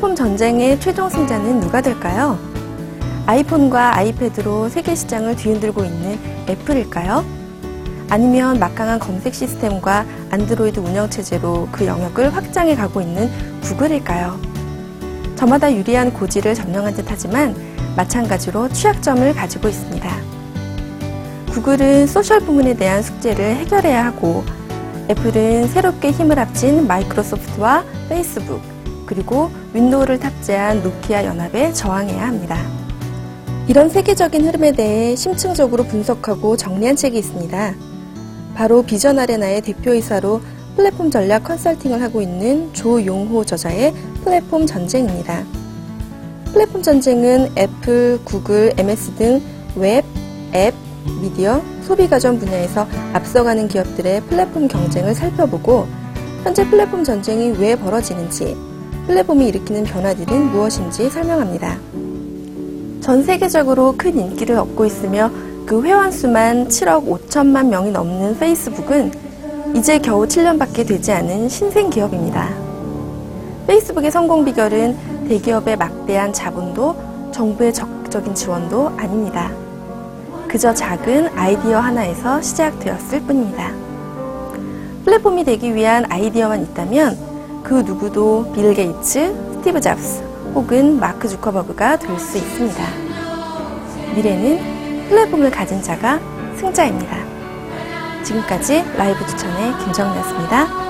플랫폼 전쟁의 최종 승자는 누가 될까요? 아이폰과 아이패드로 세계 시장을 뒤흔들고 있는 애플일까요? 아니면 막강한 검색 시스템과 안드로이드 운영체제로 그 영역을 확장해 가고 있는 구글일까요? 저마다 유리한 고지를 점령한 듯 하지만 마찬가지로 취약점을 가지고 있습니다. 구글은 소셜 부문에 대한 숙제를 해결해야 하고 애플은 새롭게 힘을 합친 마이크로소프트와 페이스북 그리고 윈도우를 탑재한 노키아 연합에 저항해야 합니다. 이런 세계적인 흐름에 대해 심층적으로 분석하고 정리한 책이 있습니다. 바로 비전 아레나의 대표이사로 플랫폼 전략 컨설팅을 하고 있는 조용호 저자의 플랫폼 전쟁입니다. 플랫폼 전쟁은 애플, 구글, MS 등 웹, 앱, 미디어, 소비가전 분야에서 앞서가는 기업들의 플랫폼 경쟁을 살펴보고 현재 플랫폼 전쟁이 왜 벌어지는지, 플랫폼이 일으키는 변화들은 무엇인지 설명합니다. 전 세계적으로 큰 인기를 얻고 있으며 그 회원 수만 7억 5천만 명이 넘는 페이스북은 이제 겨우 7년밖에 되지 않은 신생 기업입니다. 페이스북의 성공 비결은 대기업의 막대한 자본도 정부의 적극적인 지원도 아닙니다. 그저 작은 아이디어 하나에서 시작되었을 뿐입니다. 플랫폼이 되기 위한 아이디어만 있다면 그 누구도 빌 게이츠, 스티브 잡스 혹은 마크 주커버그가 될 수 있습니다. 미래는 플랫폼을 가진 자가 승자입니다. 지금까지 라이브 추천의 김정미였습니다.